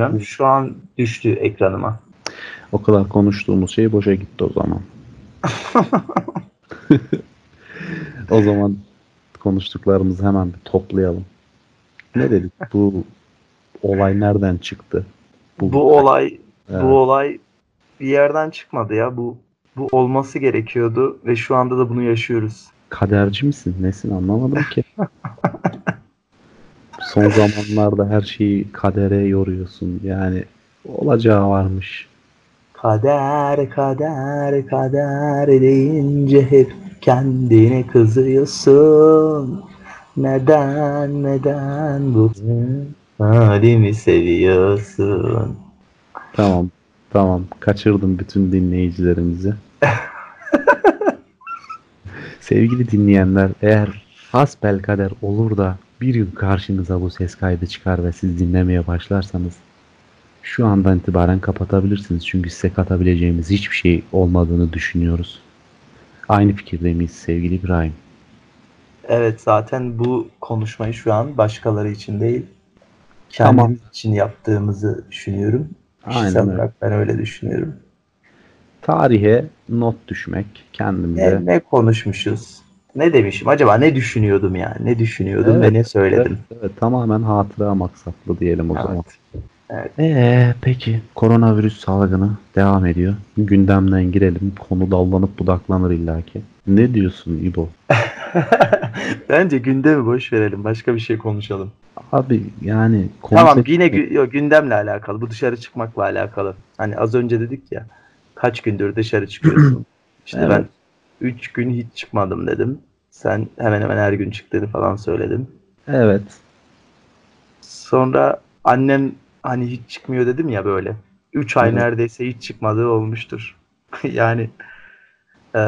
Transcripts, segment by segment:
bilmem. Şu an düştü ekranıma. O kadar konuştuğumuz şey boşa gitti o zaman. o zaman konuştuklarımızı hemen bir toplayalım. Ne dedik? Bu olay nereden çıktı? Bu, bu olay evet. bu olay bir yerden çıkmadı ya. Bu bu olması gerekiyordu ve şu anda da bunu yaşıyoruz. Kaderci misin? Nesin anlamadım ki. Son zamanlarda her şeyi kadere yoruyorsun. Yani olacağı varmış. Kader kader kader deyince hep kendine kızıyorsun. Neden neden bu halimi seviyorsun? Tamam tamam kaçırdım bütün dinleyicilerimizi. Sevgili dinleyenler eğer hasbel kader olur da bir gün karşınıza bu ses kaydı çıkar ve siz dinlemeye başlarsanız şu andan itibaren kapatabilirsiniz. Çünkü size katabileceğimiz hiçbir şey olmadığını düşünüyoruz. Aynı fikirde miyiz sevgili İbrahim? Evet zaten bu konuşmayı şu an başkaları için değil kendimiz tamam. için yaptığımızı düşünüyorum. Aynen olarak ben öyle düşünüyorum. Tarihe not düşmek kendimize. Ne, ne konuşmuşuz? Ne demişim? Acaba ne düşünüyordum yani? Ne düşünüyordum evet, ve ne söyledim? Evet, evet, tamamen hatıra maksatlı diyelim o evet. zaman. Evet. Ee, peki koronavirüs salgını devam ediyor. Gündemden girelim. Konu dallanıp budaklanır illaki. Ne diyorsun İbo? Bence gündemi boş verelim. Başka bir şey konuşalım. Abi yani Tamam yine gü- yok, gündemle alakalı. Bu dışarı çıkmakla alakalı. Hani az önce dedik ya kaç gündür dışarı çıkıyorsun. İşte evet. ben 3 gün hiç çıkmadım dedim. Sen hemen hemen her gün çıktığını falan söyledin. Evet. Sonra annem hani hiç çıkmıyor dedim ya böyle. 3 ay neredeyse hiç çıkmadığı olmuştur. yani e,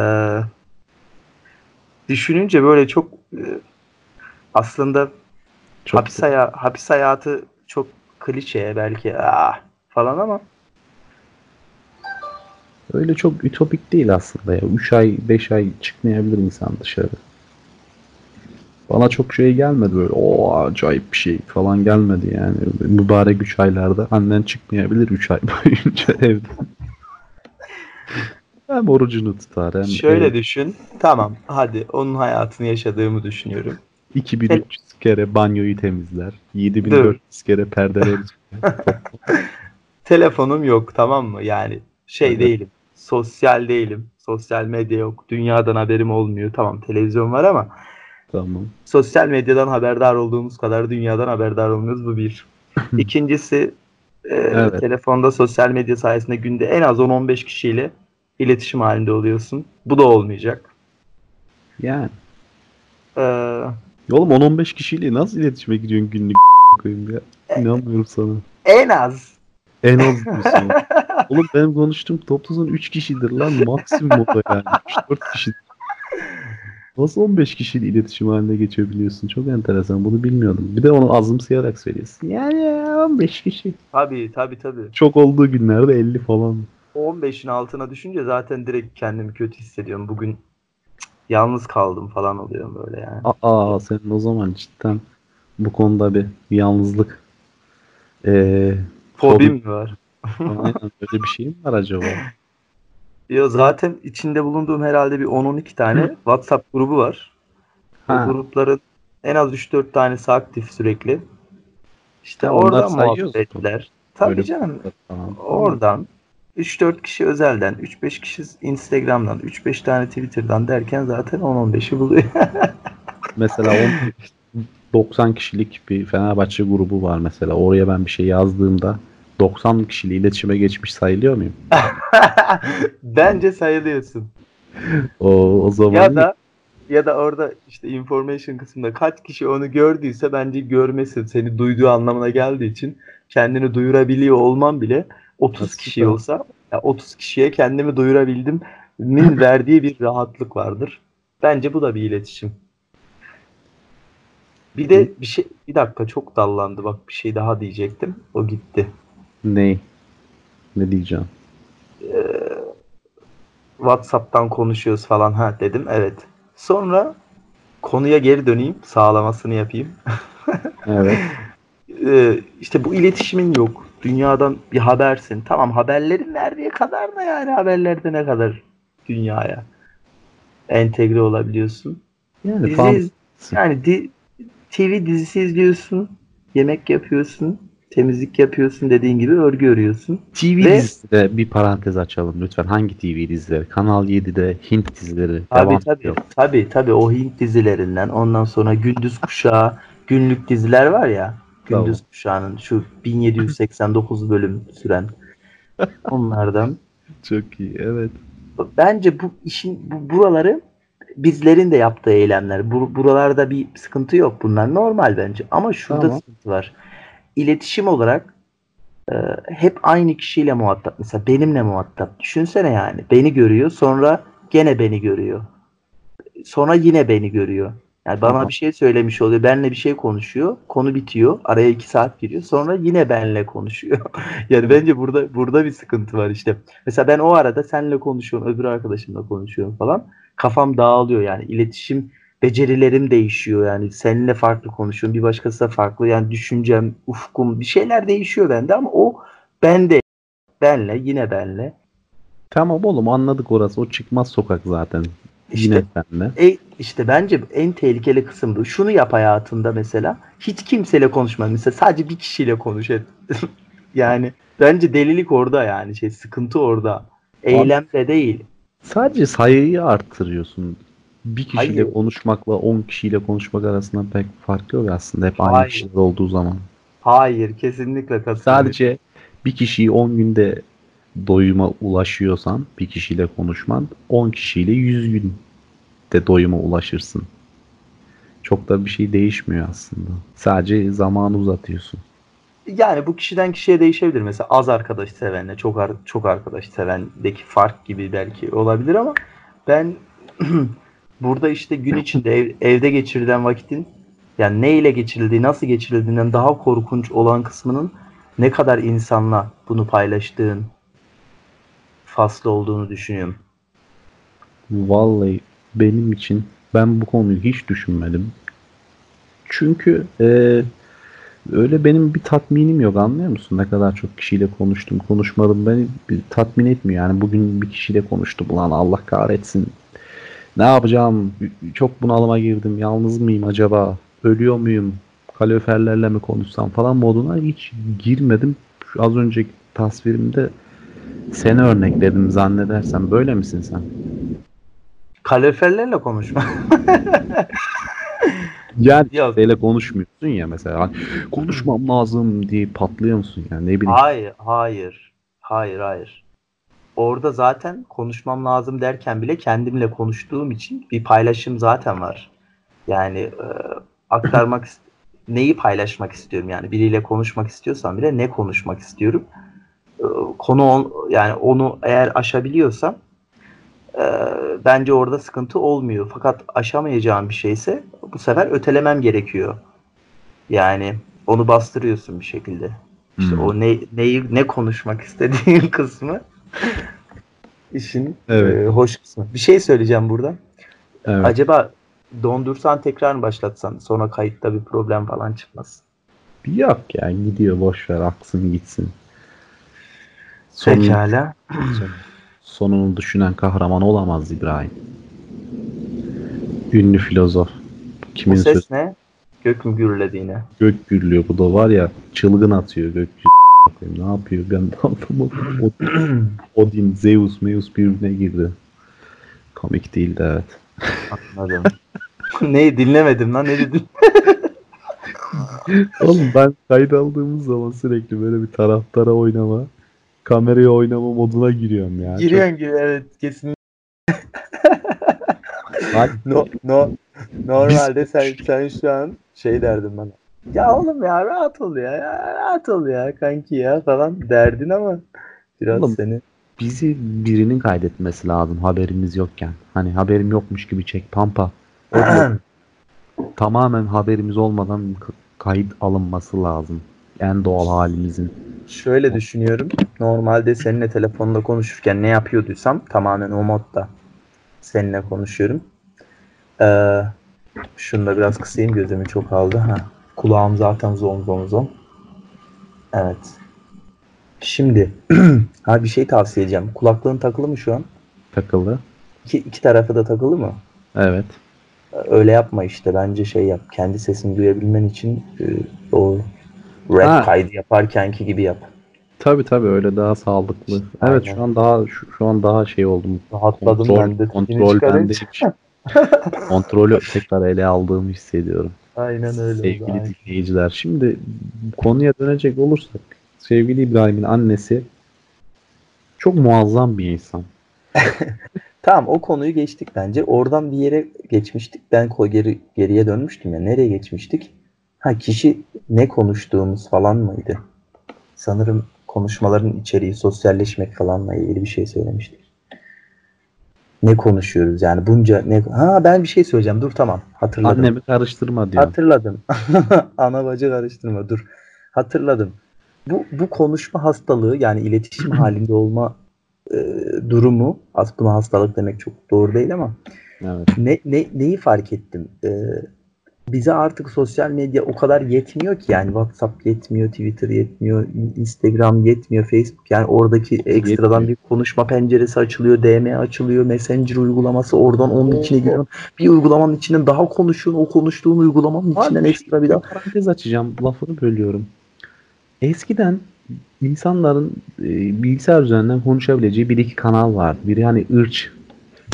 düşününce böyle çok e, aslında çok hapis, haya, hapis hayatı çok klişe belki ah, falan ama öyle çok ütopik değil aslında ya. 3 ay 5 ay çıkmayabilir insan dışarı. Bana çok şey gelmedi böyle o acayip bir şey falan gelmedi yani. Mübarek 3 aylarda annen çıkmayabilir 3 ay boyunca evden. hem orucunu tutar hem... Şöyle ev... düşün. Tamam hadi onun hayatını yaşadığımı düşünüyorum. 2300 kere banyoyu temizler. 7400 Dur. kere perdeleri Telefonum yok tamam mı? Yani şey değilim. Sosyal değilim. Sosyal medya yok. Dünyadan haberim olmuyor. Tamam televizyon var ama Tamam. Sosyal medyadan haberdar olduğumuz kadar dünyadan haberdar olmuyoruz. Bu bir. İkincisi e, evet. telefonda sosyal medya sayesinde günde en az 10-15 kişiyle iletişim halinde oluyorsun. Bu da olmayacak. Yani. Ee, Oğlum 10-15 kişiyle nasıl iletişime giriyorsun günlük koyayım ya? İnanmıyorum sana. En az. En diyorsun. Oğlum benim konuştuğum toplusun 3 kişidir lan maksimum o da yani. 3-4 kişidir. Nasıl 15 kişiyle iletişim halinde geçebiliyorsun? Çok enteresan. Bunu bilmiyordum. Bir de onu azımsayarak söylüyorsun. Yani 15 kişi. Tabii tabii tabii. Çok olduğu günlerde 50 falan. 15'in altına düşünce zaten direkt kendimi kötü hissediyorum. Bugün yalnız kaldım falan oluyorum böyle yani. Aa senin o zaman cidden bu konuda bir yalnızlık ee, fobim mi var? Aynen öyle bir şey mi var acaba? Ya zaten içinde bulunduğum herhalde bir 10-12 tane WhatsApp grubu var. Ha. Bu grupların en az 3-4 tanesi aktif sürekli. İşte ya oradan muhabbetler. Tabii Öyle canım. Tamam. Oradan 3-4 kişi özelden, 3-5 kişi Instagram'dan, 3-5 tane Twitter'dan derken zaten 10-15'i buluyor. mesela 10, 90 kişilik bir Fenerbahçe grubu var mesela. Oraya ben bir şey yazdığımda 90 kişiyle iletişime geçmiş sayılıyor muyum? Bence sayılıyorsun. O, o zaman ya da ya da orada işte information kısmında kaç kişi onu gördüyse bence görmesin seni duyduğu anlamına geldiği için kendini duyurabiliyor olman bile 30 Nasıl kişi olsa ya 30 kişiye kendimi duyurabildim min verdiği bir rahatlık vardır. Bence bu da bir iletişim. Bir de bir şey bir dakika çok dallandı bak bir şey daha diyecektim. O gitti. Ne? Ne diyeceğim? Ee, WhatsApp'tan konuşuyoruz falan ha dedim. Evet. Sonra konuya geri döneyim. Sağlamasını yapayım. evet. Ee, işte bu iletişimin yok. dünyadan bir habersin. Tamam haberlerin nereye kadar da yani haberlerde ne kadar dünyaya entegre olabiliyorsun. Yani Dizi, yani di- TV dizisi izliyorsun, yemek yapıyorsun, temizlik yapıyorsun dediğin gibi örgü örüyorsun. TV Ve- dizide bir parantez açalım lütfen. Hangi TV dizileri? Kanal 7'de Hint dizileri Tabii tabii. ediyor. Tabii tabii o Hint dizilerinden ondan sonra Gündüz Kuşağı günlük diziler var ya. Gündüz Tamam. Kuşağı'nın şu 1789 bölüm süren onlardan. Çok iyi evet. Bence bu işin bu, buraları bizlerin de yaptığı eylemler. Bu, buralarda bir sıkıntı yok. Bunlar normal bence. Ama şurada Tamam. sıkıntı var. İletişim olarak e, hep aynı kişiyle muhatap. Mesela benimle muhatap. Düşünsene yani. Beni görüyor sonra gene beni görüyor. Sonra yine beni görüyor. Yani bana Tamam. bir şey söylemiş oluyor. Benle bir şey konuşuyor. Konu bitiyor. Araya iki saat giriyor. Sonra yine benle konuşuyor. yani bence burada burada bir sıkıntı var işte. Mesela ben o arada seninle konuşuyorum. Öbür arkadaşımla konuşuyorum falan. Kafam dağılıyor yani. iletişim becerilerim değişiyor yani. Seninle farklı konuşuyorum. Bir başkası da farklı. Yani düşüncem, ufkum bir şeyler değişiyor bende ama o bende. Benle yine benle. Tamam oğlum anladık orası. O çıkmaz sokak zaten. İşte Yine senle. E, işte bence en tehlikeli kısım bu. Şunu yap hayatında mesela. Hiç kimseyle konuşma. Mesela sadece bir kişiyle konuş. yani bence delilik orada yani. Şey sıkıntı orada. Eylemde değil. Sadece sayıyı arttırıyorsun. Bir kişiyle Hayır. konuşmakla 10 kişiyle konuşmak arasında pek fark yok aslında. Hep aynı Hayır. kişiler olduğu zaman. Hayır, kesinlikle katılıyorum. Sadece bir kişiyi 10 günde doyuma ulaşıyorsan bir kişiyle konuşman 10 kişiyle 100 günde doyuma ulaşırsın. Çok da bir şey değişmiyor aslında. Sadece zamanı uzatıyorsun. Yani bu kişiden kişiye değişebilir. Mesela az arkadaş sevenle çok ar- çok arkadaş sevendeki fark gibi belki olabilir ama ben burada işte gün içinde ev- evde geçirilen vakitin yani ne ile geçirildiği, nasıl geçirildiğinden daha korkunç olan kısmının ne kadar insanla bunu paylaştığın faslı olduğunu düşünüyorum. Vallahi benim için ben bu konuyu hiç düşünmedim. Çünkü e, öyle benim bir tatminim yok anlıyor musun? Ne kadar çok kişiyle konuştum konuşmadım beni bir tatmin etmiyor. Yani bugün bir kişiyle konuştum ulan Allah kahretsin. Ne yapacağım? Çok bunalıma girdim. Yalnız mıyım acaba? Ölüyor muyum? Kaloriferlerle mi konuşsam falan moduna hiç girmedim. Şu az önceki tasvirimde seni örnekledim zannedersem. Böyle misin sen? Kaloriferlerle konuşma. Yani Yok. kimseyle konuşmuyorsun ya mesela. Hani Konuşmam lazım diye patlıyor musun yani ne bileyim. Hayır, hayır. Hayır, hayır. Orada zaten konuşmam lazım derken bile kendimle konuştuğum için bir paylaşım zaten var. Yani e, aktarmak neyi paylaşmak istiyorum yani biriyle konuşmak istiyorsam bile ne konuşmak istiyorum. E, konu on- yani onu eğer aşabiliyorsam e, bence orada sıkıntı olmuyor. Fakat aşamayacağım bir şeyse bu sefer ötelemem gerekiyor. Yani onu bastırıyorsun bir şekilde. İşte Hmm. o ne neyi ne konuşmak istediğin kısmı işin Evet. e, hoş kısmı. Bir şey söyleyeceğim burada. Evet. Acaba dondursan tekrar mı başlatsan sonra kayıtta bir problem falan çıkmaz. Yok ya gidiyor boş ver aksın gitsin. Sonunu, Pekala. son- sonunu düşünen kahraman olamaz İbrahim. Ünlü filozof. Bu Kimin ses sözü? ne? Gök mü gürlediğine. Gök gürlüyor. Bu da var ya çılgın atıyor gökyüzü. Ne yapıyor ben de anlamadım. Odin, Odin, Zeus, Meus birbirine girdi. Komik değildi evet. Anladım. Neyi dinlemedim lan ne dedin? Oğlum ben kayıt aldığımız zaman sürekli böyle bir taraftara oynama, kameraya oynama moduna giriyorum ya. Giriyorsun gibi evet kesin. Bak, No, no, normalde sen, sen şu an şey derdin bana. Ya oğlum ya rahat ol ya, ya rahat ol ya kanki ya falan derdin ama biraz Oğlum, seni bizi birinin kaydetmesi lazım haberimiz yokken. Hani haberim yokmuş gibi çek pampa. Tamamen haberimiz olmadan kayıt alınması lazım. En doğal halimizin. Şöyle düşünüyorum. Normalde seninle telefonda konuşurken ne yapıyorduysam tamamen o modda seninle konuşuyorum. Ee, şunu da biraz kısayım gözümü çok aldı. Ha. Kulağım zaten zom zom zom. Evet. Şimdi abi bir şey tavsiye edeceğim. Kulaklığın takılı mı şu an? Takıldı. İki, iki tarafı da takılı mı? Evet. Öyle yapma işte. Bence şey yap. Kendi sesini duyabilmen için e, o rap Ha. kaydı yaparkenki gibi yap. Tabii tabii öyle daha sağlıklı. Evet Aynen. şu an daha şu, şu an daha şey oldum. Rahatladım Kontrol, ben de. kontrol bendeymiş. Kontrolü tekrar ele aldığımı hissediyorum. Aynen öyle. oldu, Sevgili aynen. dinleyiciler. Şimdi konuya dönecek olursak sevgili İbrahim'in annesi çok muazzam bir insan. Tamam o konuyu geçtik bence. Oradan bir yere geçmiştik. Ben ko geri geriye dönmüştüm ya. Nereye geçmiştik? Ha kişi ne konuştuğumuz falan mıydı? Sanırım konuşmaların içeriği sosyalleşmek falanla ilgili bir şey söylemiştik. Ne konuşuyoruz yani bunca ne Ha ben bir şey söyleyeceğim. Dur tamam. Hatırladım. Annemi karıştırma diyor. Hatırladım. Ana bacı karıştırma dur. Hatırladım. Bu bu konuşma hastalığı yani iletişim halinde olma e, durumu aslında hastalık demek çok doğru değil ama Evet. ne, ne neyi fark ettim? E, bize artık sosyal medya o kadar yetmiyor ki yani WhatsApp yetmiyor, Twitter yetmiyor, Instagram yetmiyor, Facebook yani oradaki ekstradan Yetmiyor. bir konuşma penceresi açılıyor, DM açılıyor, Messenger uygulaması oradan onun içine giriyor. Bir uygulamanın içinden daha konuşun, o konuştuğun uygulamanın Abi, içinden ekstra bir daha. Parantez açacağım. Lafını bölüyorum. Eskiden insanların e, bilgisayar üzerinden konuşabileceği bir iki kanal vardı. Biri hani ırç,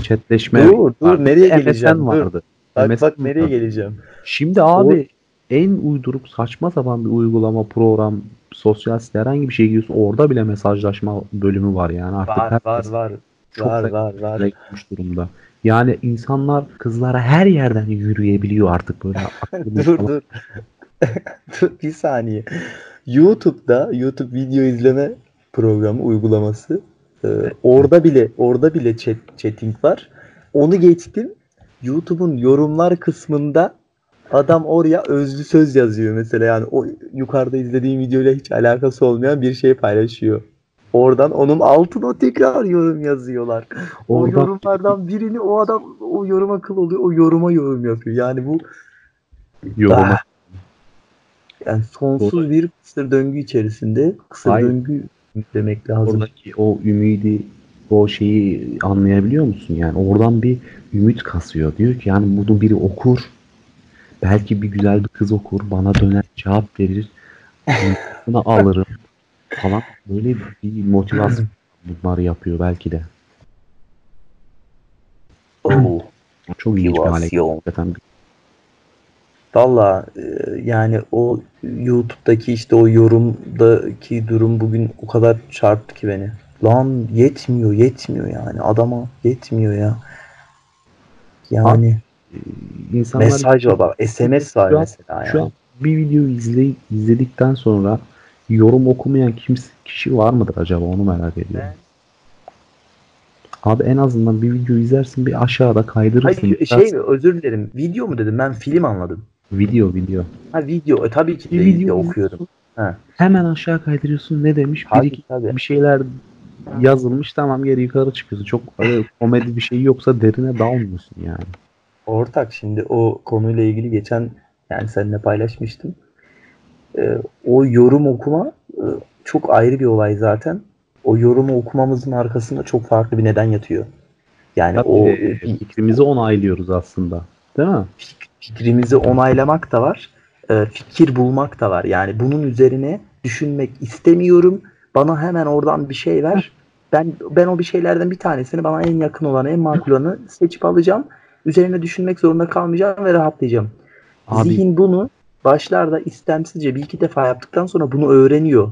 chatleşme Dur, dur, vardı. nereye MSN geleceğim? Dur. Bak MSN bak nereye geleceğim. Şimdi abi en uyduruk saçma sapan bir uygulama, program, sosyal site herhangi bir şey giriyorsun orada bile mesajlaşma bölümü var yani artık Var var var. çok var var var. durumda. Yani insanlar kızlara her yerden yürüyebiliyor artık böyle. dur dur. dur bir saniye. YouTube'da YouTube video izleme programı uygulaması e, orada bile orada bile chat, chatting var. Onu geçtim. YouTube'un yorumlar kısmında adam oraya özlü söz yazıyor mesela yani o yukarıda izlediğim videoyla hiç alakası olmayan bir şey paylaşıyor. Oradan onun altına tekrar yorum yazıyorlar. O Oradan- yorumlardan birini o adam o yorum akıl oluyor. O yoruma yorum yapıyor. Yani bu Yoruma. Ah. yani sonsuz Doğru. bir kısır döngü içerisinde kısır Aynen. döngü demek lazım. Oradaki o ümidi, o şeyi anlayabiliyor musun? Yani oradan bir ümit kasıyor. Diyor ki yani bunu biri okur. Belki bir güzel bir kız okur. Bana döner cevap verir. Buna alırım falan. Böyle bir motivasyon bunları yapıyor belki de. Oo. Çok ilginç bir hale hakikaten. Valla e, yani o YouTube'daki işte o yorumdaki durum bugün o kadar çarptı ki beni. Lan yetmiyor yetmiyor yani adama yetmiyor ya. Yani İnsanlar mesaj var bak SMS var Şu an- mesela Şu yani. an bir videoyu izley izledikten sonra yorum okumayan kimse kişi var mıdır acaba onu merak ediyorum. Abi en azından bir video izlersin bir aşağıda kaydırırsın. Hayır şey mi özür dilerim video mu dedim ben film anladım. Video video. Ha video e, tabii ki Bir video video okuyorum. Ha. Hemen aşağı kaydırıyorsun ne demiş? Bir Tabii iki tabii. bir şeyler yazılmış tamam geri yukarı çıkıyorsun. Çok komedi bir şey yoksa derine dalmıyorsun yani. Ortak şimdi o konuyla ilgili geçen yani seninle paylaşmıştım. Ee, o yorum okuma e, çok ayrı bir olay zaten. O yorumu okumamızın arkasında çok farklı bir neden yatıyor. Yani Tabii, o e, fikrimizi onaylıyoruz aslında. Değil mi? fik- fikrimizi onaylamak da var. e, fikir bulmak da var. Yani bunun üzerine düşünmek istemiyorum. Bana hemen oradan bir şey ver. Ben ben o bir şeylerden bir tanesini bana en yakın olanı, en makul olanı seçip alacağım. Üzerine düşünmek zorunda kalmayacağım ve rahatlayacağım. Abi Zihin bunu başlarda istemsizce bir iki defa yaptıktan sonra bunu öğreniyor.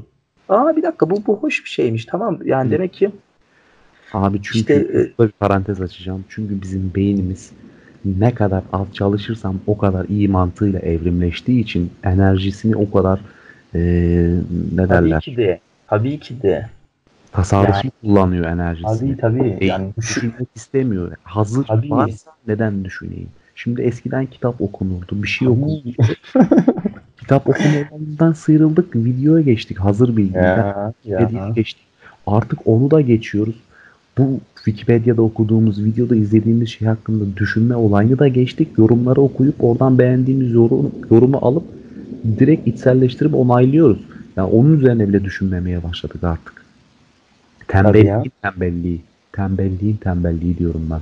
Aa bir dakika bu, bu hoş bir şeymiş tamam. Yani Hı. demek ki Abi çünkü İşte, e, bir parantez açacağım. Çünkü bizim beynimiz ne kadar az çalışırsam o kadar iyi mantığıyla evrimleştiği için enerjisini o kadar e, ne tabii derler ki de tabii ki de tasarruflu kullanıyor enerjisini. tabii tabii E, yani düşünmek istemiyor. Hazır Tabii. varsa neden düşüneyim? Şimdi eskiden kitap okunurdu. Bir şey okunurdu. Kitap okumadan sıyrıldık. Videoya geçtik. Hazır Wikipedia'ya ya. geçtik. Artık onu da geçiyoruz. Bu Wikipedia'da okuduğumuz, videoda izlediğimiz şey hakkında düşünme olayını da geçtik. Yorumları okuyup oradan beğendiğimiz yorum, yorumu alıp direkt içselleştirip onaylıyoruz. Yani onun üzerine bile düşünmemeye başladık artık. Tembelliğin tembelliği. Tembelliğin tembelliği diyorum ben.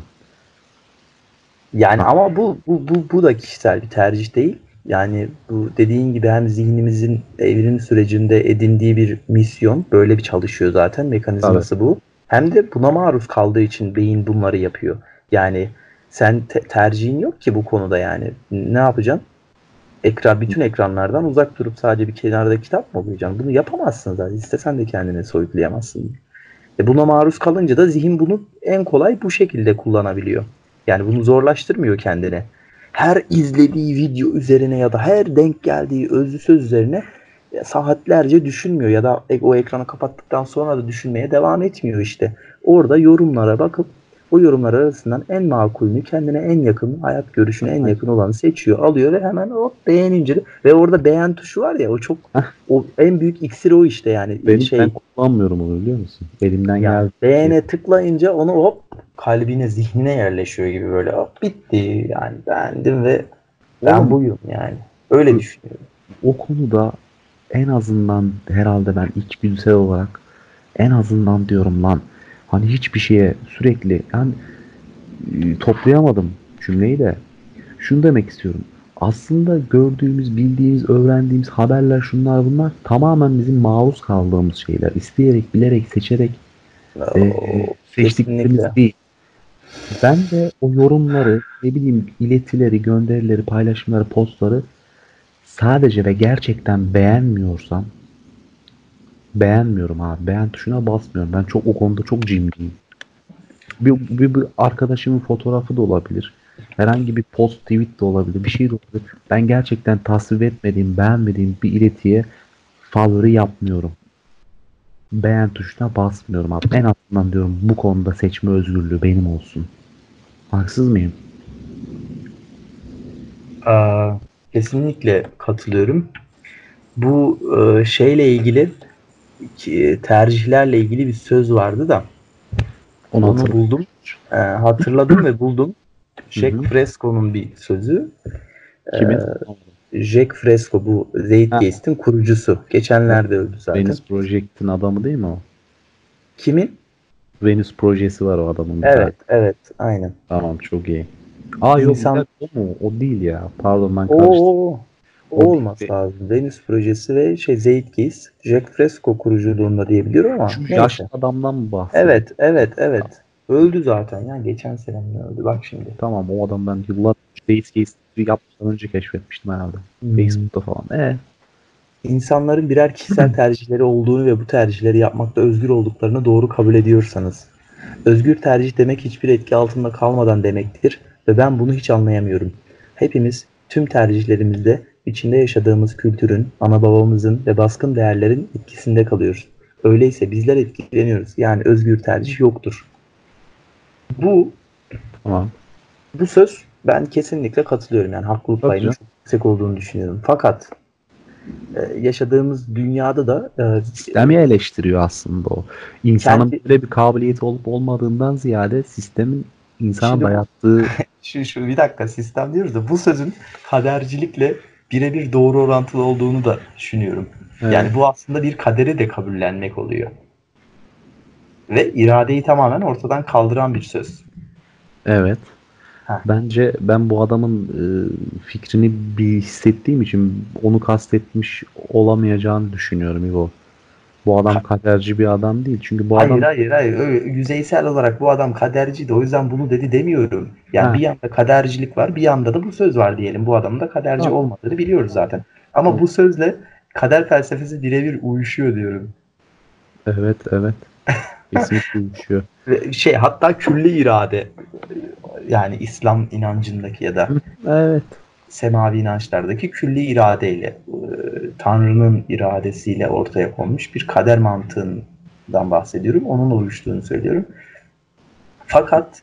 Yani ama bu, bu, bu, bu da kişisel bir tercih değil. Yani bu dediğin gibi hem zihnimizin evrim sürecinde edindiği bir misyon böyle bir çalışıyor zaten mekanizması bu. Hem de buna maruz kaldığı için beyin bunları yapıyor. Yani sen te- tercihin yok ki bu konuda yani. Ne yapacaksın? Ekran bütün ekranlardan uzak durup sadece bir kenarda kitap mı okuyacaksın? Bunu yapamazsın zaten. İstesen de kendine soyutlayamazsın. E buna maruz kalınca da zihin bunu en kolay bu şekilde kullanabiliyor. Yani bunu zorlaştırmıyor kendine. Her izlediği video üzerine ya da her denk geldiği özlü söz üzerine saatlerce düşünmüyor ya da e, o ekranı kapattıktan sonra da düşünmeye devam etmiyor işte. Orada yorumlara bakıp o yorumlar arasından en makulünü, kendine en yakın, hayat görüşüne en yakın olanı seçiyor, alıyor ve hemen hop beğenince ve orada beğen tuşu var ya o çok o en büyük iksir o işte yani. Benim şey, ben kullanmıyorum onu biliyor musun? Elimden yani geldi. Beğene tıklayınca onu hop kalbine, zihnine yerleşiyor gibi böyle hop bitti yani beğendim ve ben Oğlum, buyum yani. Öyle düşünüyorum. O konuda en azından herhalde ben içgüdüsel olarak en azından diyorum lan hani hiçbir şeye sürekli yani e, toplayamadım cümleyi de şunu demek istiyorum. Aslında gördüğümüz, bildiğimiz, öğrendiğimiz haberler şunlar bunlar tamamen bizim maruz kaldığımız şeyler. İsteyerek, bilerek, seçerek Oo, e, seçtiklerimiz değil. Ben de o yorumları, ne bileyim iletileri, gönderileri, paylaşımları, postları sadece ve gerçekten beğenmiyorsam beğenmiyorum abi. Beğen tuşuna basmıyorum. Ben çok o konuda çok cimriyim. Bir, bir, bir arkadaşımın fotoğrafı da olabilir. Herhangi bir post, tweet de olabilir. Bir şey de olabilir. Ben gerçekten tasvip etmediğim, beğenmediğim bir iletiye favori yapmıyorum. Beğen tuşuna basmıyorum abi. En azından diyorum bu konuda seçme özgürlüğü benim olsun. Haksız mıyım? Aa, kesinlikle katılıyorum. Bu e, şeyle ilgili tercihlerle ilgili bir söz vardı da onu, onu buldum. E, hatırladım ve buldum. Jack Fresco'nun bir sözü. Kimin? E, Jack Fresco bu Zeitgeist'in kurucusu. Geçenlerde öldü zaten. Venus Project'in adamı değil mi o? Kimin? Venus projesi var o adamın. Evet, zaten. evet, aynen. Tamam, çok iyi. Aa yok, İnsan... o mu? O değil ya. Pardon ben karıştırdım. O, o olması lazım. Venüs projesi ve şey Zeitgeist, Jack Fresco kuruculuğunda diyebiliyorum ama. Şu yaşlı adamdan mı bahsediyorsun? Evet, evet, evet. Öldü zaten ya. Geçen sene mi öldü? Bak şimdi. Tamam o adam ben yıllar Zeitgeist'i yapmadan önce keşfetmiştim herhalde. Hmm. Facebook'ta falan. Ee? İnsanların birer kişisel tercihleri olduğunu ve bu tercihleri yapmakta özgür olduklarını doğru kabul ediyorsanız. Özgür tercih demek hiçbir etki altında kalmadan demektir ve ben bunu hiç anlayamıyorum. Hepimiz tüm tercihlerimizde içinde yaşadığımız kültürün, ana babamızın ve baskın değerlerin etkisinde kalıyoruz. Öyleyse bizler etkileniyoruz. Yani özgür tercih yoktur. Bu tamam. bu söz ben kesinlikle katılıyorum. Yani haklılık payının çok yüksek olduğunu düşünüyorum. Fakat e, yaşadığımız dünyada da e, sistemi eleştiriyor aslında o. İnsanın kendi, böyle bir kabiliyeti olup olmadığından ziyade sistemin insana şimdi, dayattığı şu, şu bir dakika sistem diyoruz da bu sözün kadercilikle birebir doğru orantılı olduğunu da düşünüyorum. Evet. Yani bu aslında bir kaderi de kabullenmek oluyor. Ve iradeyi tamamen ortadan kaldıran bir söz. Evet. Heh. Bence ben bu adamın e, fikrini bir hissettiğim için onu kastetmiş olamayacağını düşünüyorum İbo. Bu adam kaderci bir adam değil. Çünkü bu hayır, adam... Hayır hayır hayır. Yüzeysel olarak bu adam kaderciydi. O yüzden bunu dedi demiyorum. Yani ha. bir yanda kadercilik var bir yanda da bu söz var diyelim. Bu adamın da kaderci ha. olmadığını biliyoruz zaten. Ama ha. bu sözle kader felsefesi birebir uyuşuyor diyorum. Evet evet. Kesinlikle uyuşuyor. şey hatta külli irade yani İslam inancındaki ya da evet semavi inançlardaki külli iradeyle, e, Tanrı'nın iradesiyle ortaya konmuş bir kader mantığından bahsediyorum. Onun oluştuğunu söylüyorum. Fakat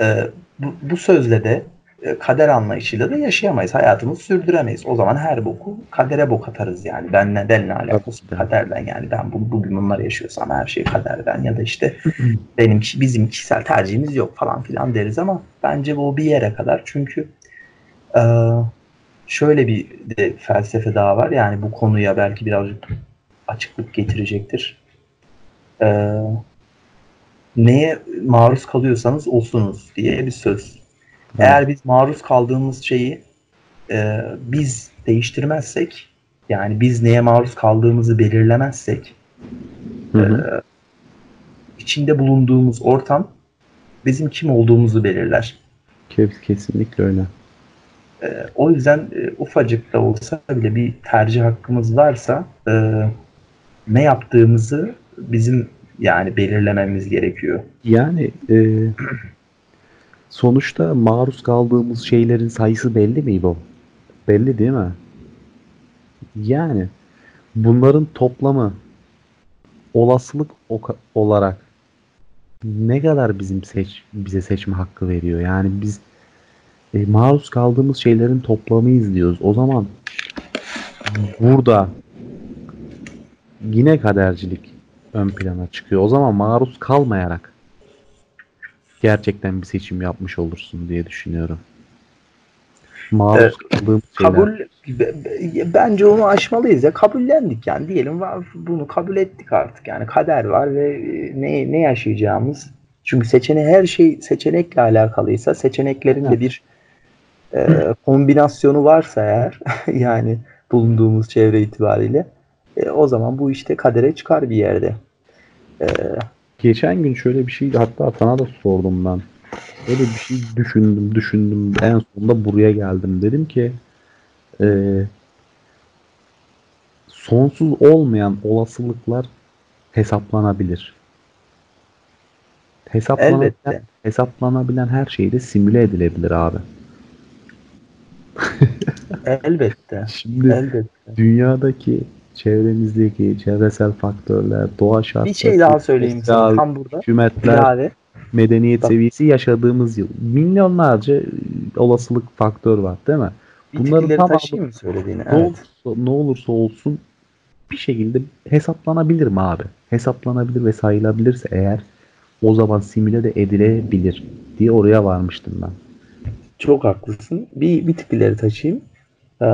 e, bu, bu sözle de e, kader anlayışıyla da yaşayamayız. Hayatımızı sürdüremeyiz. O zaman her boku kadere bok atarız yani. Ben ne, benle alakası kaderden yani. Ben bu, bugün bunları yaşıyorsam her şey kaderden ya da işte benim bizim kişisel tercihimiz yok falan filan deriz ama bence bu bir yere kadar. Çünkü ee, şöyle bir de felsefe daha var. Yani bu konuya belki birazcık açıklık getirecektir. Ee, neye maruz kalıyorsanız olsunuz diye bir söz. Eğer biz maruz kaldığımız şeyi e, biz değiştirmezsek yani biz neye maruz kaldığımızı belirlemezsek Hı hı. e, içinde bulunduğumuz ortam bizim kim olduğumuzu belirler. Kes- Kesinlikle öyle. E, o yüzden e, ufacık da olsa bile bir tercih hakkımız varsa e, ne yaptığımızı bizim yani belirlememiz gerekiyor. Yani e, sonuçta maruz kaldığımız şeylerin sayısı belli mi bu? Belli değil mi? Yani bunların toplamı olasılık olarak ne kadar bizim seç bize seçme hakkı veriyor? Yani biz e, maruz kaldığımız şeylerin toplamıyız diyoruz. O zaman burada yine kadercilik ön plana çıkıyor. O zaman maruz kalmayarak gerçekten bir seçim yapmış olursun diye düşünüyorum. Maruz kaldığım şeyler. Kabul be- be- bence onu aşmalıyız ya kabullendik yani diyelim var bunu kabul ettik artık yani kader var ve e, ne ne yaşayacağımız çünkü seçeneği her şey seçenekle alakalıysa seçeneklerin de bir e, kombinasyonu varsa eğer yani bulunduğumuz çevre itibariyle e, o zaman bu işte kadere çıkar bir yerde. E, Geçen gün şöyle bir şey hatta sana da sordum ben. Böyle bir şey düşündüm düşündüm en sonunda buraya geldim. Dedim ki eee, sonsuz olmayan olasılıklar hesaplanabilir. Hesaplanabilen, elbette. hesaplanabilen her şey de simüle edilebilir abi. Elbette. Şimdi Elbette. dünyadaki çevremizdeki çevresel faktörler, doğa şartları, Bir şey daha söyleyeyim sana tam burada. hükümetler, İlave. medeniyet Bak. seviyesi yaşadığımız yıl. Milyonlarca e, olasılık faktör var değil mi? Bunların Bitkileri tamamı- taşıyayım mı söylediğini? Ne, Evet. olursa, ne olursa olsun bir şekilde hesaplanabilir mi abi? Hesaplanabilir ve sayılabilirse eğer o zaman simüle de edilebilir diye oraya varmıştım ben. Çok haklısın. Bir, bir tık ileri taşıyayım. Ee,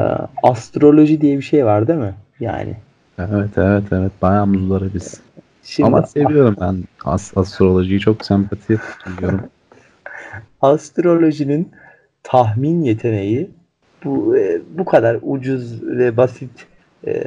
astroloji diye bir şey var değil mi? Yani. Evet evet evet bayağı muzları biz. Şimdi Ama seviyorum ben as- astrolojiyi çok sempati duyuyorum. astrolojinin tahmin yeteneği bu e, bu kadar ucuz ve basit e,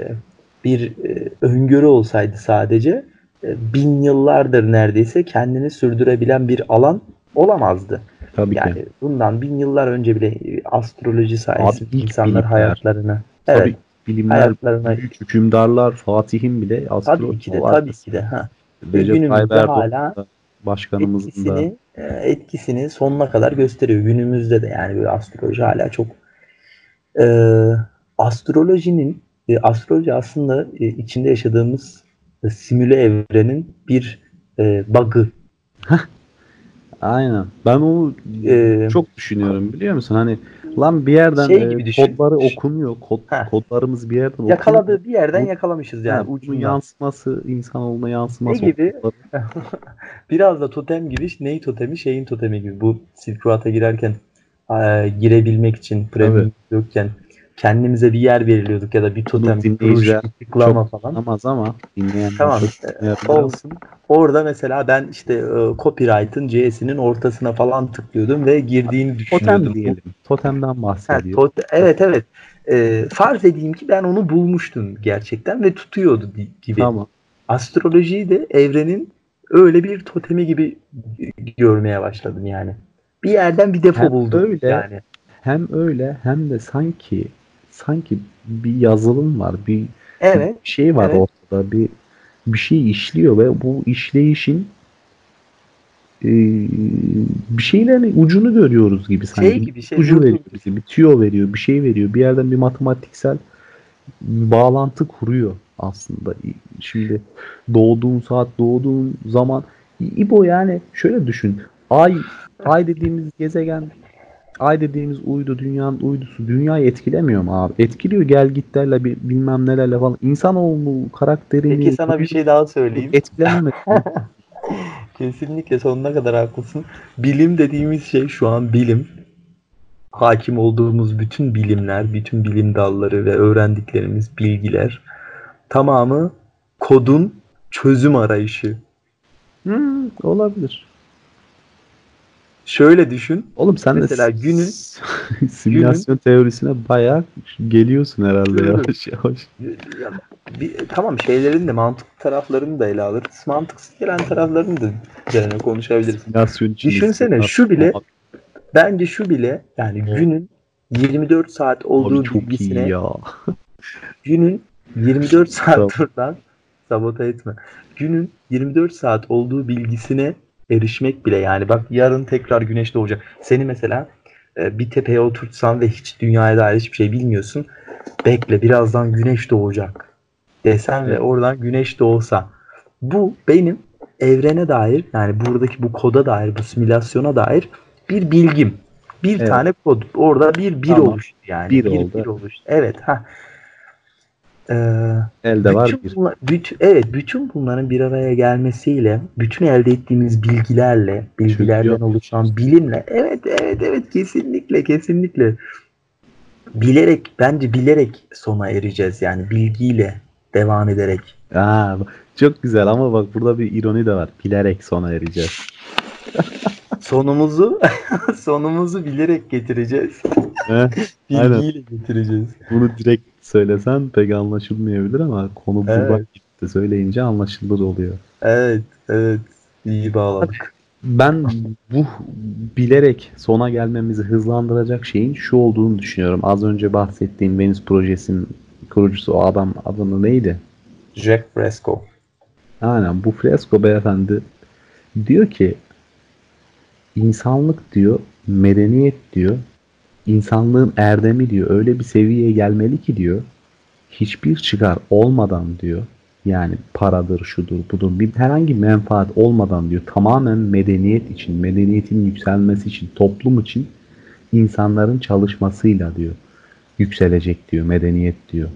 bir e, öngörü olsaydı sadece bin yıllardır neredeyse kendini sürdürebilen bir alan olamazdı. Tabii Yani ki. bundan bin yıllar önce bile e, astroloji sayesinde insanlar bilimler. hayatlarını Tabii evet bilimler, hayatlarına büyük hükümdarlar, Fatih'in bile tabii astroloji ki de var. tabii ki de ha. Recep Günümüzde Tayyip Erdoğan hala da, başkanımızın da etkisini e, etkisini sonuna kadar gösteriyor. Günümüzde de yani böyle astroloji hala çok e, astrolojinin e, astroloji aslında e, içinde yaşadığımız e, simüle evrenin bir e, bug'ı. Aynen. Ben onu Ee, çok düşünüyorum biliyor musun? Hani lan bir yerden Şey e, gibi düşün. kodları okunuyor. Kod, Heh. kodlarımız bir yerden okunuyor. Yakaladığı bir yerden yakalamışız Yani yani bunun ucundan. yansıması, insanoğluna yansıması. Ne gibi? kodları- Biraz da totem gibi ney totemi şeyin totemi gibi. Bu Silk Road'a girerken e, girebilmek için premium yokken kendimize bir yer veriyorduk ya da bir totem Bunu dinleyiciler duruş, tıklama çok falan. Anlamaz ama dinleyenler Tamam. e, dinleyebilir. olsun. Orada mesela ben işte e, copyright'ın C'sinin ortasına falan tıklıyordum ve girdiğini düşünüyordum. Totem diyelim. Totemden Ha, bahsediyor. tot- evet evet. E, farz edeyim ki ben onu bulmuştum gerçekten ve tutuyordu gibi. Tamam. Astrolojiyi de evrenin öyle bir totemi gibi görmeye başladım yani. Bir yerden bir defo Hem buldum öyle, yani. Hem öyle hem de sanki sanki bir yazılım var. Bir Evet. bir şey var evet. ortada. Bir bir şey işliyor ve bu işleyişin e, bir şeylerin ucunu görüyoruz gibi sanki. Şey gibi şey. Ucu veriyor bize. Bir tüyo veriyor. Bir şey veriyor. Bir yerden bir matematiksel bağlantı kuruyor aslında. Şimdi doğduğun saat, doğduğun zaman İbo yani şöyle düşün. Ay ay dediğimiz gezegen Ay dediğimiz uydu dünyanın uydusu dünyayı etkilemiyor mu abi? Etkiliyor gel gitlerle bir bilmem nelerle falan. İnsanoğlu karakterini Peki sana bir şey daha söyleyeyim. etkilememek. Kesinlikle sonuna kadar haklısın. Bilim dediğimiz şey şu an bilim. Hakim olduğumuz bütün bilimler, bütün bilim dalları ve öğrendiklerimiz, bilgiler tamamı kodun çözüm arayışı. Hmm, olabilir. Şöyle düşün. Oğlum sen Mesela de günün- simülasyon teorisine bayağı geliyorsun herhalde yavaş yavaş. Ya, bir, tamam şeylerin de mantıklı taraflarını da ele alırız. Mantıksız gelen taraflarını da üzerine konuşabiliriz. Simülasyon Düşünsene, şu bile- Abi, Bence şu bile yani Evet. günün 24 saat olduğu çok bilgisine iyi ya. günün 24 saat Tamam. sabote etme. Günün 24 saat olduğu bilgisine erişmek bile yani bak yarın tekrar güneş doğacak. Seni mesela e, bir tepeye oturtsan ve hiç dünyaya dair hiçbir şey bilmiyorsun. Bekle birazdan güneş doğacak desen ve oradan güneş doğsa. Bu benim evrene dair yani buradaki bu koda dair bu simülasyona dair bir bilgim. Bir Evet. tane kod. Orada bir bir Tamam. oluştu yani. Bir bir, oldu. bir oluştu. Evet. Ha. Ee, Elde var bütün bir. bunlar- bütün, evet bütün bunların bir araya gelmesiyle bütün elde ettiğimiz bilgilerle bilgilerden oluşan bilimle evet evet evet kesinlikle kesinlikle bilerek bence bilerek sona ereceğiz yani bilgiyle devam ederek Aa, çok güzel ama bak burada bir ironi de var. Bilerek sona ereceğiz. sonumuzu sonumuzu bilerek getireceğiz He? Aynen. bilgiyle getireceğiz Bunu direkt söylesen pek anlaşılmayabilir ama konu Evet. buradan gitti. Söyleyince anlaşılır oluyor. evet evet iyi bağladık Ben bu bilerek sona gelmemizi hızlandıracak şeyin şu olduğunu düşünüyorum. Az önce bahsettiğim Venüs projesinin kurucusu o adam adını neydi? Jack Fresco Aynen bu Fresco beyefendi diyor ki insanlık diyor, medeniyet diyor, insanlığın erdemi diyor öyle bir seviyeye gelmeli ki diyor hiçbir çıkar olmadan diyor yani paradır şudur budur bir herhangi bir menfaat olmadan diyor tamamen medeniyet için medeniyetin yükselmesi için toplum için insanların çalışmasıyla diyor yükselecek diyor medeniyet diyor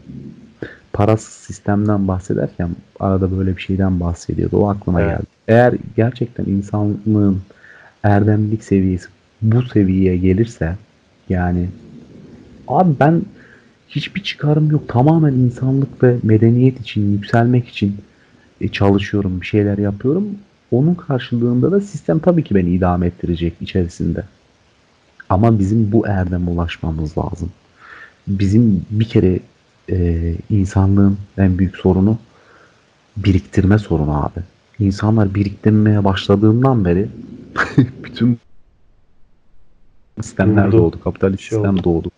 parasız sistemden bahsederken arada böyle bir şeyden bahsediyordu. O aklıma Evet. geldi. Eğer gerçekten insanlığın erdemlik seviyesi bu seviyeye gelirse yani abi ben hiçbir çıkarım yok. Tamamen insanlık ve medeniyet için yükselmek için e, çalışıyorum, bir şeyler yapıyorum. Onun karşılığında da sistem tabii ki beni idame ettirecek içerisinde. Ama bizim bu erdeme ulaşmamız lazım. Bizim bir kere e, insanlığın en büyük sorunu biriktirme sorunu abi. İnsanlar biriktirmeye başladığından beri bütün sistemler Durdu. doğdu. Kapitalist Şey sistem oldu. doğdu.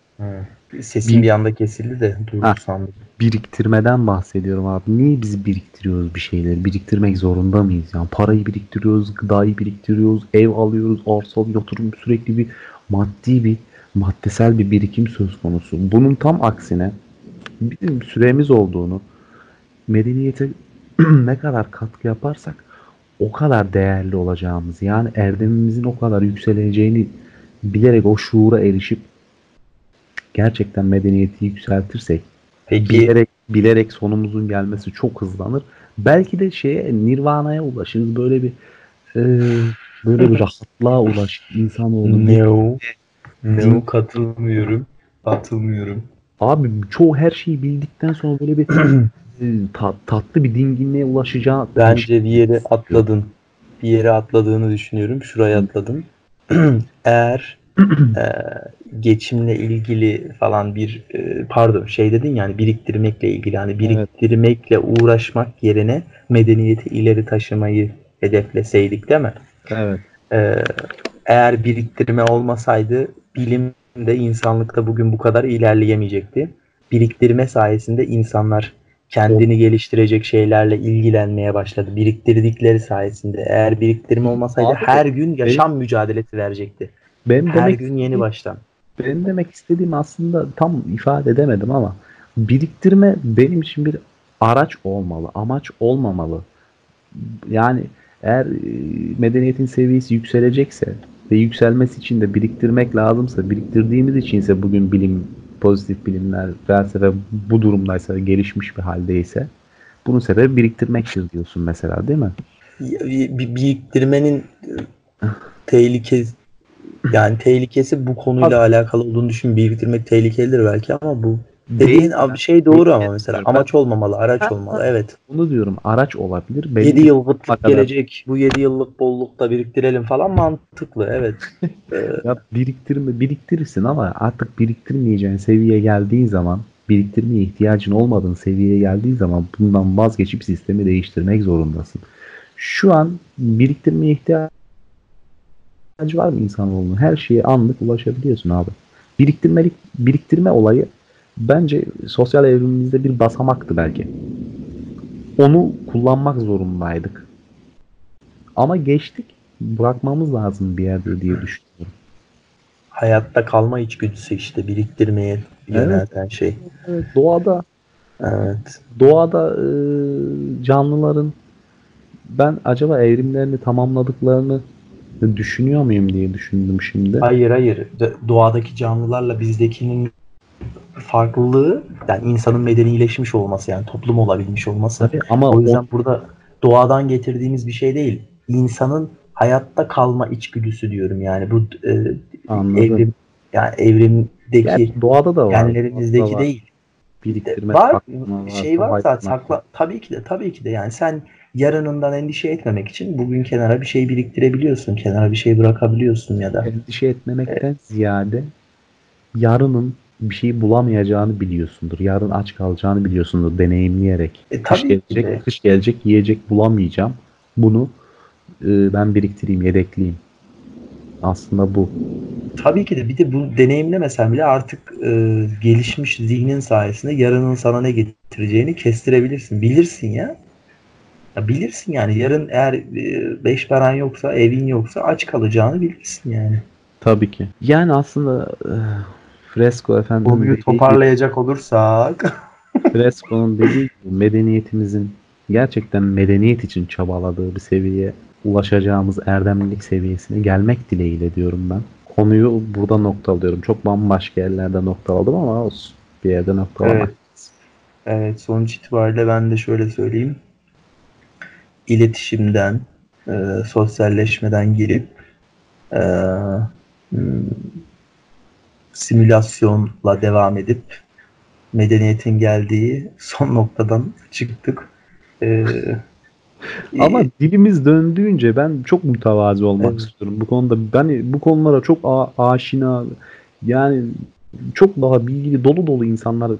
Sesim Bir- bir anda kesildi de Ha. sandım. Biriktirmeden bahsediyorum abi. Niye biz biriktiriyoruz bir şeyleri? Biriktirmek zorunda mıyız? Yani parayı biriktiriyoruz, gıdayı biriktiriyoruz, ev alıyoruz, arsa yatırım sürekli bir maddi bir maddesel bir birikim söz konusu. Bunun tam aksine bizim süremiz olduğunu medeniyete ne kadar katkı yaparsak o kadar değerli olacağımız yani erdemimizin o kadar yükseleceğini bilerek o şuura erişip gerçekten medeniyeti yükseltirsek Peki bilerek bilerek sonumuzun gelmesi çok hızlanır. Belki de şeye Nirvana'ya ulaşırız. Böyle bir e, böyle bir rahatlığa ulaş insan oldu. No. No katılmıyorum. Katılmıyorum. Abi çoğu her şeyi bildikten sonra böyle bir e, ta- tatlı bir dinginliğe ulaşacağı Bence bir yere atladın. Bir yere atladığını düşünüyorum. Şuraya atladın. Eğer e, geçimle ilgili falan bir e, pardon şey dedin yani biriktirmekle ilgili yani biriktirmekle uğraşmak yerine medeniyeti ileri taşımayı hedefleseydik değil mi? Evet. Ee, eğer biriktirme olmasaydı bilim de insanlıkta bugün bu kadar ilerleyemeyecekti. Biriktirme sayesinde insanlar kendini geliştirecek şeylerle ilgilenmeye başladı. Biriktirdikleri sayesinde. Eğer biriktirme olmasaydı Abi, her gün yaşam mücadelesi verecekti. Benim Her demek gün yeni baştan. benim demek istediğim aslında tam ifade edemedim ama biriktirme benim için bir araç olmalı, amaç olmamalı. Yani eğer e, medeniyetin seviyesi yükselecekse ve yükselmesi için de biriktirmek lazımsa, biriktirdiğimiz içinse bugün bilim, pozitif bilimler, felsefe bu durumdaysa, gelişmiş bir haldeyse bunun sebebi biriktirmektir diyorsun mesela değil mi? Bir- bir biriktirmenin e, tehlikesi yani tehlikesi bu konuyla alakalı olduğunu düşün. Biriktirmek tehlikelidir belki ama bu Dediğin abi şey doğru ama mesela amaç olmamalı, araç olmalı. evet. Bunu diyorum araç olabilir. Belli 7 yıllık gelecek. Bu 7 yıllık bollukta biriktirelim falan mantıklı. Evet. Ee, Ya biriktirme biriktirirsin ama artık biriktirmeyeceğin seviyeye geldiğin zaman biriktirmeye ihtiyacın olmadığın seviyeye geldiğin zaman bundan vazgeçip sistemi değiştirmek zorundasın. Şu an biriktirmeye ihtiyacı var mı insanoğlunun? Her şeye anlık ulaşabiliyorsun abi. Biriktirmelik biriktirme olayı bence sosyal evrimimizde bir basamaktı belki. Onu kullanmak zorundaydık. Ama geçtik. Bırakmamız lazım bir yerde diye düşünüyorum. hayatta kalma içgüdüsü işte biriktirmeye yönelten şey. Evet, doğada Evet. doğada e, canlıların ben acaba evrimlerini tamamladıklarını düşünüyor muyum diye düşündüm şimdi. Hayır hayır. Doğadaki canlılarla bizdekinin farklılığı yani insanın medenileşmiş olması yani toplum olabilmiş olması. Tabii ama O yüzden o- burada doğadan getirdiğimiz bir şey değil. İnsanın hayatta kalma içgüdüsü diyorum yani bu e, Anladım. evrim yani evrimdeki Gerçi doğada da var. genlerimizdeki var. değil. Biriktirme, var saklama şey var zaten sakla tabii ki de tabii ki de yani sen yarınından endişe etmemek için bugün kenara bir şey biriktirebiliyorsun kenara bir şey bırakabiliyorsun ya da Endişe etmemekten ziyade yarının bir şey bulamayacağını biliyorsundur. Yarın aç kalacağını biliyorsundur deneyimleyerek. E, kış gelecek, de. kış gelecek yiyecek bulamayacağım. Bunu e, ben biriktireyim, yedekleyeyim. Aslında bu. tabii ki de bir de bu deneyimlemesen bile artık e, gelişmiş zihnin sayesinde yarının sana ne getireceğini kestirebilirsin bilirsin ya. Ya bilirsin yani yarın eğer e, beş paran yoksa evin yoksa aç kalacağını bilirsin yani. Tabii ki. Yani aslında e, Fresco efendim Konuyu toparlayacak olursak Fresco'nun dediği gibi medeniyetimizin gerçekten medeniyet için çabaladığı bir seviyeye ulaşacağımız erdemlilik seviyesine gelmek dileğiyle diyorum ben. Konuyu burada noktalıyorum. Çok bambaşka yerlerde noktaladım ama olsun. Bir yerde noktalamak. Evet. Evet sonuç itibariyle ben de şöyle söyleyeyim. İletişimden, e, sosyalleşmeden girip e, hmm, simülasyonla devam edip medeniyetin geldiği son noktadan çıktık. E, Ama e, dilimiz döndüğünce ben çok mütevazi olmak Evet. istiyorum. Bu konuda ben bu konulara çok a- aşina yani çok daha bilgili dolu dolu insanlar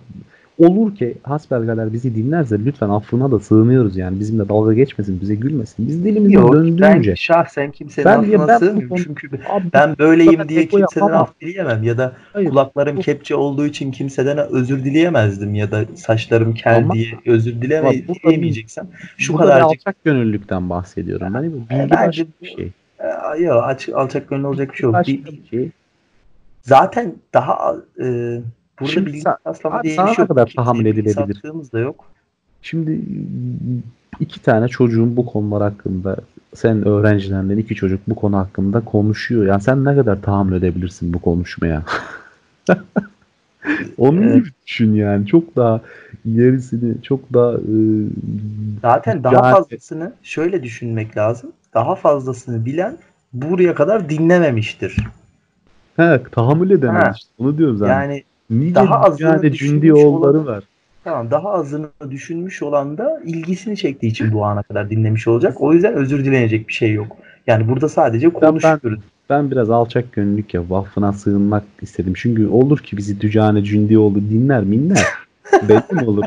olur ki hasbelkader bizi dinlerse lütfen affına da sığınıyoruz yani bizimle dalga geçmesin bize gülmesin. Biz dilimizden yok, ben döndüğünce şahsen kimsenin Ben- ya aklına ben sığmıyorum çünkü Abi, ben böyleyim diye kimseden yapamam. af dileyemem ya da hayır, kulaklarım bu- kepçe olduğu için kimseden özür dileyemezdim ya da saçlarım kel Ama- diye özür dileyemeyeceksem şu kadarcık alçak gönüllülükten bahsediyorum. Yani bu bilgi bence başka bu- bir şey. e, yok alçak gönüllü olacak bir şey yok. Bir- bir şey. zaten daha e, burada Şimdi bilgi taslama diye sana bir ne şey yok. kadar tahammül edilebilir? da yok. Şimdi iki tane çocuğun bu konular hakkında sen öğrencilerinden iki çocuk bu konu hakkında konuşuyor. Yani sen ne kadar tahammül edebilirsin bu konuşmaya? Onun Evet. gibi düşün yani. Çok daha ilerisini, çok daha e, Zaten daha Yani- fazlasını şöyle düşünmek lazım. Daha fazlasını bilen buraya kadar dinlememiştir. he, tahammül edemez. İşte. Onu diyorum zaten. Yani Nice daha azını cündi oğulları olan- var. Tamam daha azını düşünmüş olan da ilgisini çektiği için bu ana kadar dinlemiş olacak. O yüzden özür dilenecek bir şey yok. Yani burada sadece konuşuyoruz. Ben biraz alçak gönüllük ya affına sığınmak istedim. Çünkü olur ki bizi Dücane Cündioğlu dinler minler. Belli mi olur?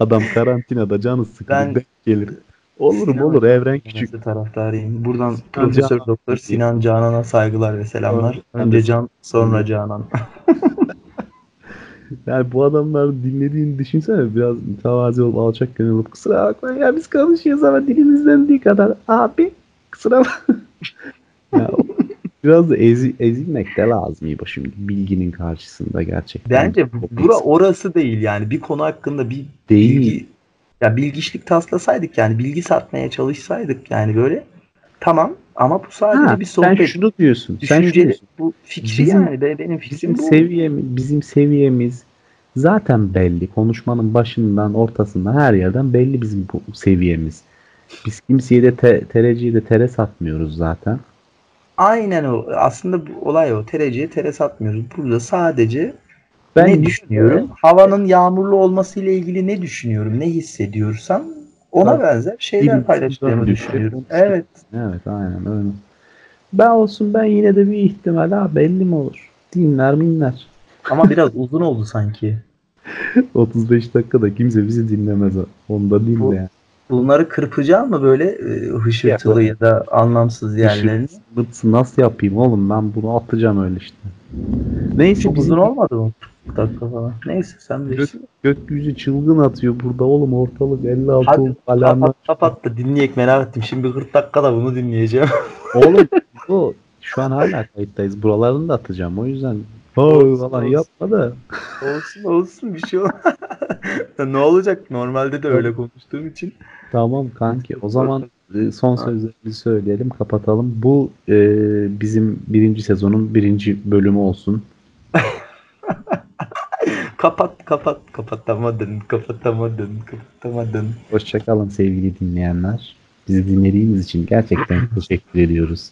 Adam karantinada canı sıkılır Ben- gelir. Olur mu olur evren küçük. Taraftarıyım. Buradan Sinan Profesör. Doktor Sinan Canan'a saygılar ve selamlar. Evet. Önce Can sonra Canan. Yani bu adamlar dinlediğini düşünsene biraz mütevazi olup alçak gönüllü olup kusura bakmayın ya biz konuşuyoruz ama dilimizden bir kadar abi kusura bakma. ya, biraz da ezi, ezilmek de lazım bu şimdi bilginin karşısında gerçekten. Bence bura orası değil yani. Bir konu hakkında bir değil. bilgi ya bilgiçlik taslasaydık yani bilgi satmaya çalışsaydık yani böyle tamam ama bu sadece Ha, bir sen sohbet. şunu diyorsun. Sen şunu diyorsun. bu fikri Bizim- yani be, benim fikrim Bizim bu. seviyemiz, bizim seviyemiz zaten belli. Konuşmanın başından, ortasından her yerden belli bizim bu seviyemiz. Biz kimseye de te, tereciye de tere satmıyoruz zaten. Aynen o. Aslında bu olay o. Tereciye tere satmıyoruz. Burada sadece Ben ne düşünüyorum? Havanın yağmurlu olması ile ilgili ne düşünüyorum? Ne hissediyorsam ona Tabii. benzer şeyler paylaştığımı düşün. düşünüyorum. Evet. Evet aynen öyle. Ben olsun ben yine de bir ihtimal ha belli mi olur? Dinler minler. Ama biraz uzun oldu sanki. 35 dakikada kimse bizi dinlemez. Onu da dinle Bu- yani. Bunları kırpacağım mı böyle e, hışırtılı ya da anlamsız yerlerini? Nasıl yapayım oğlum ben bunu atacağım öyle işte. Neyse Çok bizim uzun olmadı mı? 40 dakika falan. Neyse sen bilirsin. gökyüzü çılgın atıyor burada oğlum ortalık 56 Hadi kapat, kapat da dinleyek merak ettim. Şimdi 40 dakikada bunu dinleyeceğim. Oğlum bu şu an hala kayıttayız. Buralarını da atacağım. O yüzden Olsun, Oy falan olsun. yapma da. olsun olsun bir şey olmaz. Ya ne olacak? Normalde de öyle konuştuğum için. Tamam kanki. O zaman e, son sözlerimizi söyleyelim. Kapatalım. Bu e, bizim birinci sezonun birinci bölümü olsun. Kapat kapat kapatamadın kapatamadın kapatamadın. Hoşçakalın sevgili dinleyenler. Bizi dinlediğiniz için gerçekten teşekkür ediyoruz.